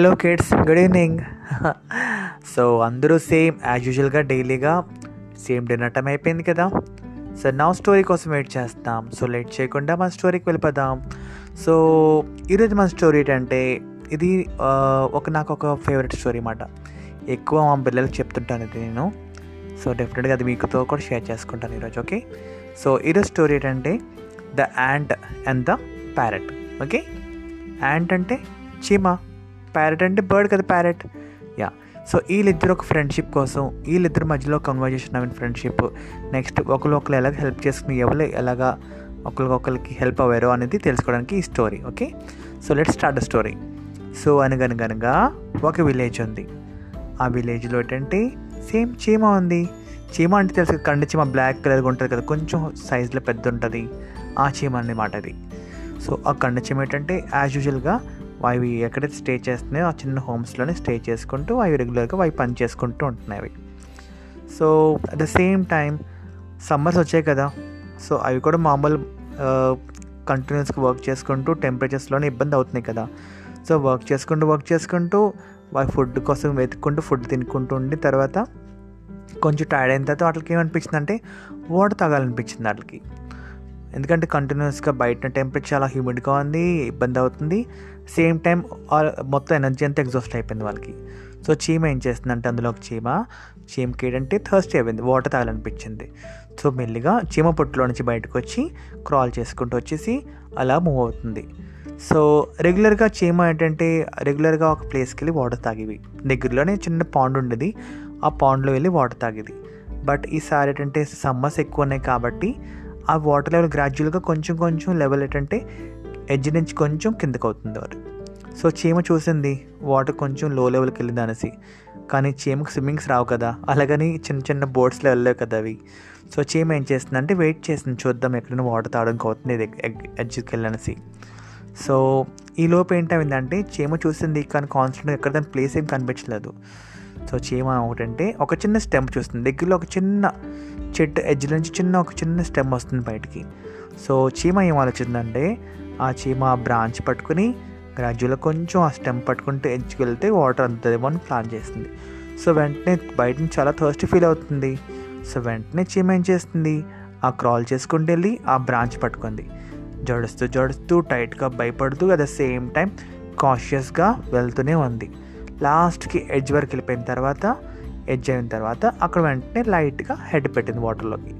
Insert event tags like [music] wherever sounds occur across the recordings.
Hello kids good evening so అందరూ same as యూజువల్గా డైలీగా సేమ్ డిన్నర్ టైం అయిపోయింది కదా. సో నా స్టోరీ కోసం వెయిట్ చేస్తాం. సో లేట్ చేయకుండా మన స్టోరీకి వెళ్ళిపోదాం. సో ఈరోజు మన స్టోరీ ఏంటంటే ఇది ఒక నాకు ఒక ఫేవరెట్ స్టోరీ అన్నమాట. ఎక్కువ మా పిల్లలకి చెప్తుంటాను ఇది నేను. సో డెఫినెట్గా అది మీకుతో కూడా షేర్ చేసుకుంటాను ఈరోజు ఓకే సో ఈరోజు స్టోరీ ఏంటంటే the ant and the parrot okay ant అంటే చీమ. ప్యారెట్ అంటే బర్డ్ కదా ప్యారెట్? యా సో వీళ్ళిద్దరు ఒక ఫ్రెండ్షిప్ కోసం వీళ్ళిద్దరి మధ్యలో కన్వర్జేషన్ అవన్నీ ఫ్రెండ్షిప్ నెక్స్ట్ ఒకరు ఒకరు ఎలాగ హెల్ప్ చేసుకుని ఎవరు ఎలాగా ఒకరికొకరికి హెల్ప్ అవ్వారో అనేది తెలుసుకోవడానికి ఈ story okay so let start the story so అనగనగనగా ఒక విలేజ్ ఉంది. ఆ విలేజ్లో ఏంటంటే సేమ్ చీమ ఉంది. చీమ అంటే తెలుసు కండి కండ చీమ బ్లాక్ కలర్గా ఉంటుంది కదా కొంచెం సైజులో పెద్ద ఉంటుంది. ఆ చీమ అన్నమాట అది. సో ఆ కండ చీమ ఏంటంటే యాజ్ యూజువల్గా అవి ఎక్కడైతే స్టే చేస్తున్నాయో ఆ చిన్న హోమ్స్లోనే స్టే చేసుకుంటూ అవి రెగ్యులర్గా అవి పని చేసుకుంటూ ఉంటున్నాయి అవి. So at the same time summers వచ్చాయి కదా. సో అవి కూడా మామూలు కంటిన్యూస్గా వర్క్ చేసుకుంటూ టెంపరేచర్స్లోనే ఇబ్బంది అవుతున్నాయి కదా. సో వర్క్ చేసుకుంటూ వర్క్ చేసుకుంటూ వాటి ఫుడ్ కోసం వెతుక్కుంటూ ఫుడ్ తినుకుంటూ ఉండి తర్వాత కొంచెం టైర్డ్ అయిన తర్వాత వాటికి ఏమనిపించింది అంటే వాటర్ తాగాలనిపించింది వాటికి. ఎందుకంటే కంటిన్యూస్గా బయట టెంపరేచర్ చాలా హ్యూమిడ్గా ఉంది ఇబ్బంది అవుతుంది. సేమ్ టైం మొత్తం ఎనర్జీ అంతా ఎగ్జాస్ట్ అయిపోయింది వాళ్ళకి. సో చీమ ఏం చేస్తుందంటే అందులో ఒక చీమ. చీమకి ఏంటంటే థర్స్ట్ అయిపోయింది వాటర్ తాగాలనిపించింది. సో మెల్లిగా చీమ పొట్టులో నుంచి బయటకు వచ్చి క్రాల్ చేసుకుంటూ వచ్చేసి అలా మూవ్ అవుతుంది. సో రెగ్యులర్గా చీమ ఏంటంటే రెగ్యులర్గా ఒక ప్లేస్కి వెళ్ళి వాటర్ తాగేవి. దగ్గరలోనే చిన్న పాండ్ ఉండేది. ఆ పాండ్లో వెళ్ళి వాటర్ తాగేది. బట్ ఈసారి ఏంటంటే సమ్మర్స్ ఎక్కువ ఉన్నాయి కాబట్టి ఆ వాటర్ లెవెల్ గ్రాడ్యువల్గా కొంచెం కొంచెం లెవెల్ ఏంటంటే ఎడ్జ్ నుంచి కొంచెం కిందకు అవుతుంది వారు. సో చీమ చూసింది వాటర్ కొంచెం లో లెవెల్కి వెళ్ళింది అనేసి. కానీ చీమకు స్విమ్మింగ్స్ రావు కదా అలాగని చిన్న చిన్న బోట్స్లో వెళ్ళలేవు కదా అవి. సో చీమ ఏం చేస్తుందంటే వెయిట్ చేస్తుంది చూద్దాం ఎక్కడైనా వాటర్ తాగడానికి అవుతుంది ఎడ్జ్కి వెళ్ళనేసి సో ఈ లోపు ఏంటైందంటే చీమ చూసింది కానీ కాన్స్టెంట్గా ఎక్కడ దాని ప్లేస్ ఏం కనిపించలేదు. సో చీమ ఒకటంటే ఒక చిన్న స్టెమ్ చూస్తుంది. దగ్గరలో ఒక చిన్న చెట్టు ఎడ్జ్ నుంచి చిన్న ఒక చిన్న స్టెమ్ వస్తుంది బయటికి. సో చీమ ఏం ఆలోచిందంటే ఆ చీమ ఆ బ్రాంచ్ పట్టుకుని గ్రాడ్యువల్గా కొంచెం ఆ స్టెమ్ పట్టుకుంటే ఎడ్జ్కి వెళ్తే వాటర్ అందుతుందేమో అని ప్లాన్ చేస్తుంది. సో వెంటనే బయట నుంచి చాలా థర్స్ట్ ఫీల్ అవుతుంది. సో వెంటనే చీమ ఏం చేస్తుంది? ఆ క్రాల్ చేసుకుంటూ వెళ్ళి ఆ బ్రాంచ్ పట్టుకుంది. జడుస్తూ జడుస్తూ టైట్గా భయపడుతూ అట్ ద సేమ్ టైం కాషియస్గా వెళ్తూనే ఉంది. లాస్ట్కి ఎడ్జ్ వరకు వెళ్ళిపోయిన తర్వాత ఎడ్జ్ అయిన తర్వాత అక్కడ వెంటనే లైట్గా హెడ్ పెట్టింది వాటర్లోకి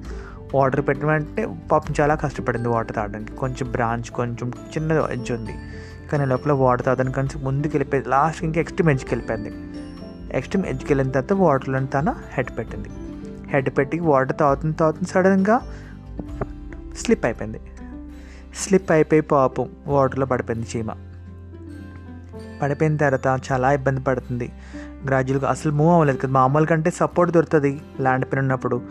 వాటర్ పెట్టిన వెంటనే పాపం చాలా కష్టపడింది వాటర్ తాగడానికి. కొంచెం బ్రాంచ్ కొంచెం చిన్న ఎడ్జ్ ఉంది. కానీ లోపల వాటర్ తాగడానికి కొంచెం ముందుకు వెళ్ళిపోయింది. లాస్ట్ ఇంకా ఎక్స్ట్రీమ్ ఎడ్జ్కి వెళ్ళిపోయింది. ఎక్స్ట్రీమ్ ఎడ్జ్కి వెళ్ళిన తర్వాత వాటర్లో తన హెడ్ పెట్టింది. హెడ్ పెట్టి వాటర్ తాగుతుంది తాగుతుంది సడన్గా స్లిప్ అయిపోయింది. స్లిప్ అయిపోయి పాపం వాటర్లో పడిపోయింది చీమ. పడిపోయిన తర్వాత చాలా ఇబ్బంది పడుతుంది. గ్రాడ్యువల్గా అసలు మూవ్ అవ్వలేదు కదా. మామూలు కంటే సపోర్ట్ దొరుకుతుంది ల్యాండ్ పైన ఉన్నప్పుడు.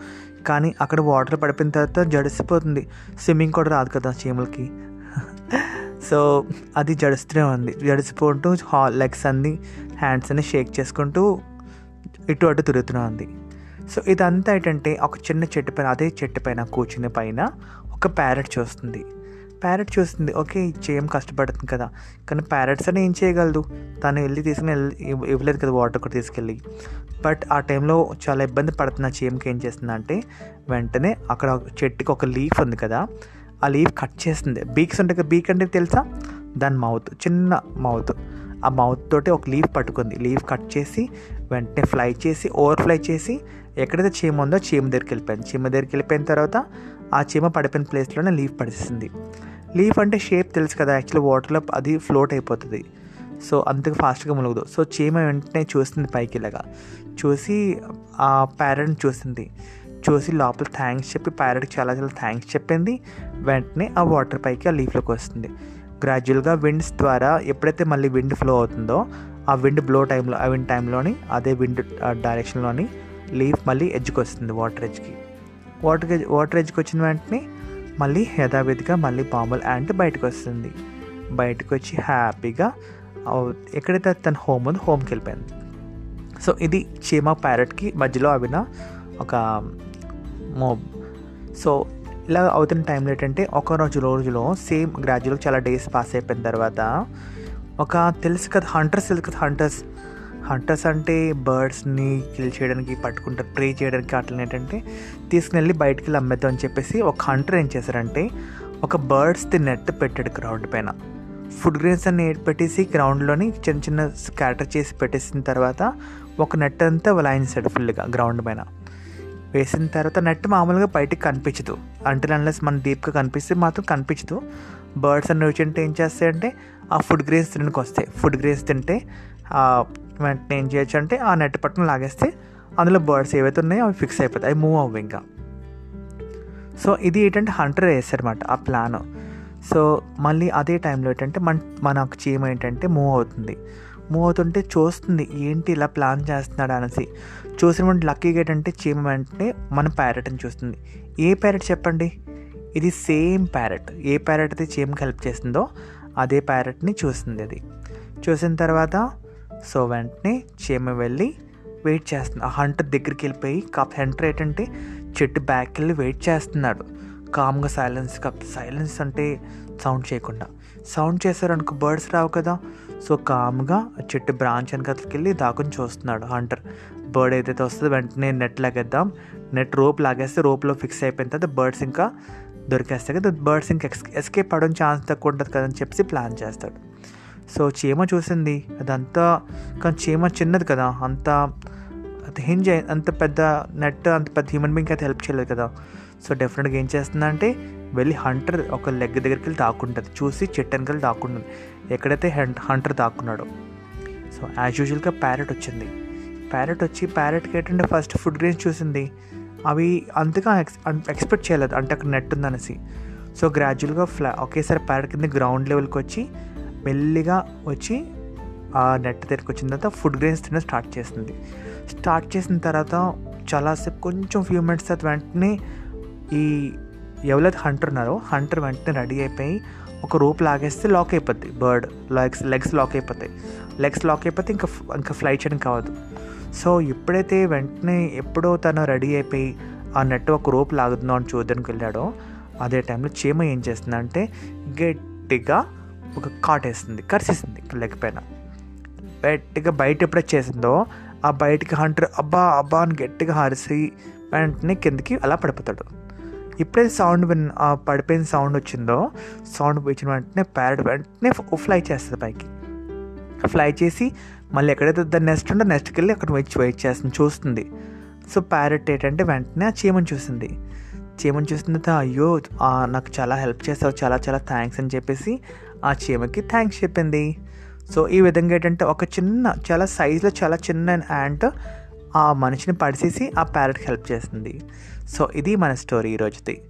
కానీ అక్కడ వాటర్ పడిపోయిన తర్వాత జడిసిపోతుంది. స్విమ్మింగ్ కూడా రాదు కదా చీమలకి. [laughs] సో అది జడుస్తూనే ఉంది. జడిసిపోతూ హా లెగ్స్ అన్ని హ్యాండ్స్ అన్ని షేక్ చేసుకుంటూ ఇటు అటు తిరుగుతూనే ఉంది. సో ఇదంతా ఏంటంటే ఒక చిన్న చెట్టు పైన అదే చెట్టు పైన కూర్చుని పైన ఒక ప్యారెట్ చూస్తుంది. ప్యారెట్ చూస్తుంది. ఓకే చేయం కష్టపడుతుంది కదా. కానీ ప్యారెట్స్ అని ఏం చేయగలదు? తను వెళ్ళి తీసుకుని వెళ్ళి ఇవ్వలేదు కదా వాటర్ కూడా తీసుకెళ్ళి. బట్ ఆ టైంలో చాలా ఇబ్బంది పడుతున్న చేయంకి ఏం చేస్తుందంటే వెంటనే అక్కడ చెట్టుకి ఒక లీఫ్ ఉంది కదా ఆ లీఫ్ కట్ చేస్తుంది. బీక్స్ ఉంటాయి కదా బీక్ అంటే తెలుసా? దాని మౌత్ చిన్న మౌత్ ఆ మౌత్ తోటి ఒక లీఫ్ పట్టుకుంది. లీఫ్ కట్ చేసి వెంటనే ఫ్లై చేసి ఓవర్ ఫ్లై చేసి ఎక్కడైతే చీమ ఉందో చీమ దగ్గరికి వెళ్ళిపోయింది. చీమ దగ్గరికి వెళ్ళిపోయిన తర్వాత ఆ చీమ పడిపోయిన ప్లేస్లోనే లీఫ్ పడిస్తుంది లీఫ్ అంటే షేప్ తెలుసు కదా యాక్చువల్లీ వాటర్లో అది ఫ్లోట్ అయిపోతుంది. సో అంతకు ఫాస్ట్గా మునుగుదు సో చీమ వెంటనే చూస్తుంది పైకి ఇలాగా. చూసి ఆ ప్యారెట్ని చూసింది. చూసి లోపల థ్యాంక్స్ చెప్పి ప్యారెట్కి చాలా చాలా థ్యాంక్స్ చెప్పింది. వెంటనే ఆ వాటర్ పైకి ఆ లీఫ్లోకి వస్తుంది. గ్రాడ్యువల్గా విండ్స్ ద్వారా ఎప్పుడైతే మళ్ళీ విండ్ ఫ్లో అవుతుందో ఆ విండ్ బ్లో టైంలో ఆ విండ్ టైంలోని అదే విండ్ డైరెక్షన్లోని లీఫ్ మళ్ళీ ఎడ్జ్కి వస్తుంది వాటర్ ఎడ్జ్కి వాటర్ ఎడ్జ్ వాటర్ ఎడ్జ్కి వచ్చిన వెంటనే మళ్ళీ యథావిధిగా మళ్ళీ పాములు యాంట్ బయటకు వస్తుంది బయటకు వచ్చి హ్యాపీగా ఎక్కడైతే తన హోమ్ ఉందో హోమ్కి వెళ్ళిపోయింది. సో ఇది చీమ ప్యారెట్కి మధ్యలో అవిన ఒక మోబ్. సో ఇలా అవుతున్న టైంలో ఏంటంటే ఒక రోజు రోజులో సేమ్ గ్రాడ్యువల్గా చాలా డేస్ పాస్ అయిపోయిన తర్వాత ఒక తెలుసు కదా హంటర్స్ తెలుసు కదా హంటర్స్ హంటర్స్ అంటే బర్డ్స్ని కిల్ చేయడానికి పట్టుకుంటారు ప్రే చేయడానికి అట్లా ఏంటంటే తీసుకుని బయటికి వెళ్ళి అమ్మేద్దాం అని చెప్పేసి ఒక హంటర్ ఏం చేశారంటే ఒక బర్డ్స్ది నెట్ పెట్టాడు గ్రౌండ్ పైన. ఫుడ్ గ్రెయిన్స్ అన్ని పెట్టేసి గ్రౌండ్లోని చిన్న చిన్న స్కాటర్ చేసి పెట్టేసిన తర్వాత ఒక నెట్ అంతా వలాయించాడు ఫుల్గా గ్రౌండ్ పైన. వేసిన తర్వాత నెట్ మామూలుగా బయటికి కనిపించదు. అంటే అన్లెస్ మన డీప్గా కనిపిస్తే మాత్రం కనిపించదు. బర్డ్స్ అన్ని వచ్చి ఏం చేస్తాయంటే ఆ ఫుడ్ గ్రేస్ తినడానికి వస్తాయి. ఫుడ్ గ్రేస్ తింటే వెంటనే ఏం చేయొచ్చు అంటే ఆ నెట్ పట్టును లాగేస్తే అందులో బర్డ్స్ ఏవైతే ఉన్నాయో అవి ఫిక్స్ అయిపోతాయి అవి మూవ్ అవ్వు ఇంకా. సో ఇది ఏంటంటే హంటర్ వేస్తారనమాట ఆ ప్లాన్. సో మళ్ళీ అదే టైంలో ఏంటంటే మన మన చీమ ఏంటంటే మూవ్ అవుతుంది. మూవ్ అవుతుంటే చూస్తుంది ఏంటి ఇలా ప్లాన్ చేస్తున్నాడు అనేసి. చూసిన లక్కీగా ఏంటంటే చీమ వెంటనే మన ప్యారెట్ని చూస్తుంది. ఏ ప్యారెట్ చెప్పండి? ఇది సేమ్ ప్యారెట్. ఏ ప్యారెట్ అయితే చీమకి హెల్ప్ చేస్తుందో అదే ప్యారెట్ని చూస్తుంది అది. చూసిన తర్వాత సో వెంటనే చీమ వెళ్ళి వెయిట్ చేస్తుంది ఆ హంటర్ దగ్గరికి వెళ్ళిపోయి కాపు హంటర్ ఏంటంటే చెట్టు బ్యాక్ వెళ్ళి వెయిట్ చేస్తున్నాడు. కామ్గా సైలెన్స్ కప్ సైలెన్స్ అంటే సౌండ్ చేయకుండా. సౌండ్ చేశారనుకో బర్డ్స్ రావు కదా. సో కామ్గా చెట్టు బ్రాంచ్ వెనకకి వెళ్ళి దాకుని చూస్తున్నాడు హంటర్. బర్డ్ ఏదైతే వస్తుందో వెంటనే నెట్ లాగేద్దాం. నెట్ రోప్ లాగేస్తే రోప్లో ఫిక్స్ అయిపోయిన తర్వాత బర్డ్స్ ఇంకా దొరికేస్తాయి కదా. బర్డ్స్ ఇంకా ఎస్కేప్ అవడం ఛాన్స్ తక్కువ ఉంటుంది కదని చెప్పి ప్లాన్ చేస్తాడు. సో చీమ చూసింది. అదంతా కానీ చీమ చిన్నది కదా. అంత హింజ్ అంత పెద్ద నెట్ అంత పెద్ద హ్యూమన్ బీయింగ్ అయితే హెల్ప్ చేయలేదు కదా. సో డెఫినెట్గా ఏం చేస్తుందంటే వెళ్ళి హంటర్ ఒక లెగ్ దగ్గరికి వెళ్ళి దాక్కుంటుంది. చూసి చెట్టు వెనకాల దాక్కుంటుంది. ఎక్కడైతే హంటర్ దాక్కున్నాడో. సో యాజ్ యూజువల్గా ప్యారెట్ వచ్చింది. ప్యారెట్ వచ్చి ప్యారెట్కి ఏంటంటే ఫస్ట్ ఫుడ్ గ్రెయిన్స్ చూసింది. అవి అంతగా ఎక్స్ ఎక్స్పెక్ట్ చేయలేదు. అంటే అక్కడ నెట్ ఉందనేసి. సో గ్రాడ్యువల్గా ఫ్లా ఒకేసారి ప్యారెట్ కింద గ్రౌండ్ లెవెల్కి వచ్చి మెల్లిగా వచ్చి ఆ నెట్ దగ్గరికి వచ్చిన తర్వాత ఫుడ్ గ్రెయిన్స్ తిన స్టార్ట్ చేసింది స్టార్ట్ చేసిన తర్వాత చాలాసేపు కొంచెం ఫ్యూ మినిట్స్ తర్వాత వెంటనే ఈ ఎవరైతే హంటర్ ఉన్నారో హంటర్ వెంటనే రెడీ అయిపోయి ఒక రోప్ లాగేస్తే లాక్ అయిపోద్ది. బర్డ్ లెగ్స్ లెగ్స్ లాక్ అయిపోతాయి. లెగ్స్ లాక్ అయిపోతే ఇంకా ఇంకా ఫ్లై చేయడం కావద్దు. సో ఎప్పుడైతే వెంటనే ఎప్పుడో తను రెడీ అయిపోయి ఆ నెట్ ఒక రోప్ లాగుతుందో అని చూద్దానికి వెళ్ళాడో అదే టైంలో చీమ ఏం చేస్తుందంటే గట్టిగా ఒక కాటేస్తుంది కరిసేసింది లెగ్ పైన గట్టిగా బయట ఎప్పుడొచ్చేసిందో ఆ బయటికి హంటర్ అబ్బా అబ్బా అని గట్టిగా హరిసి వెంటనే కిందకి అలా పడిపోతాడు. ఎప్పుడైతే సౌండ్ విన్ పడిపోయిన సౌండ్ వచ్చిందో సౌండ్ వచ్చిన వెంటనే ప్యారెట్ వెంటనే ఫ్లై చేస్తుంది పైకి. ఫ్లై చేసి మళ్ళీ ఎక్కడైతే దాని నెస్ట్ ఉందో నెక్స్ట్కి వెళ్ళి అక్కడ వచ్చి వెయిట్ చేస్తుంది చూస్తుంది. సో ప్యారెట్ ఏంటంటే వెంటనే ఆ చీమని చూసింది. చీమని చూసిన తర్వాత అయ్యో నాకు చాలా హెల్ప్ చేస్తావు చాలా చాలా థ్యాంక్స్ అని చెప్పేసి ఆ చీమకి థ్యాంక్స్ చెప్పింది. సో ఈ విధంగా ఏంటంటే ఒక చిన్న చాలా సైజులో చాలా చిన్న యాంట్ ఆ మనిషిని పడిసేసి ఆ ప్యారెట్కి హెల్ప్ చేస్తుంది సో ఇది మన స్టోరీ ఈరోజుది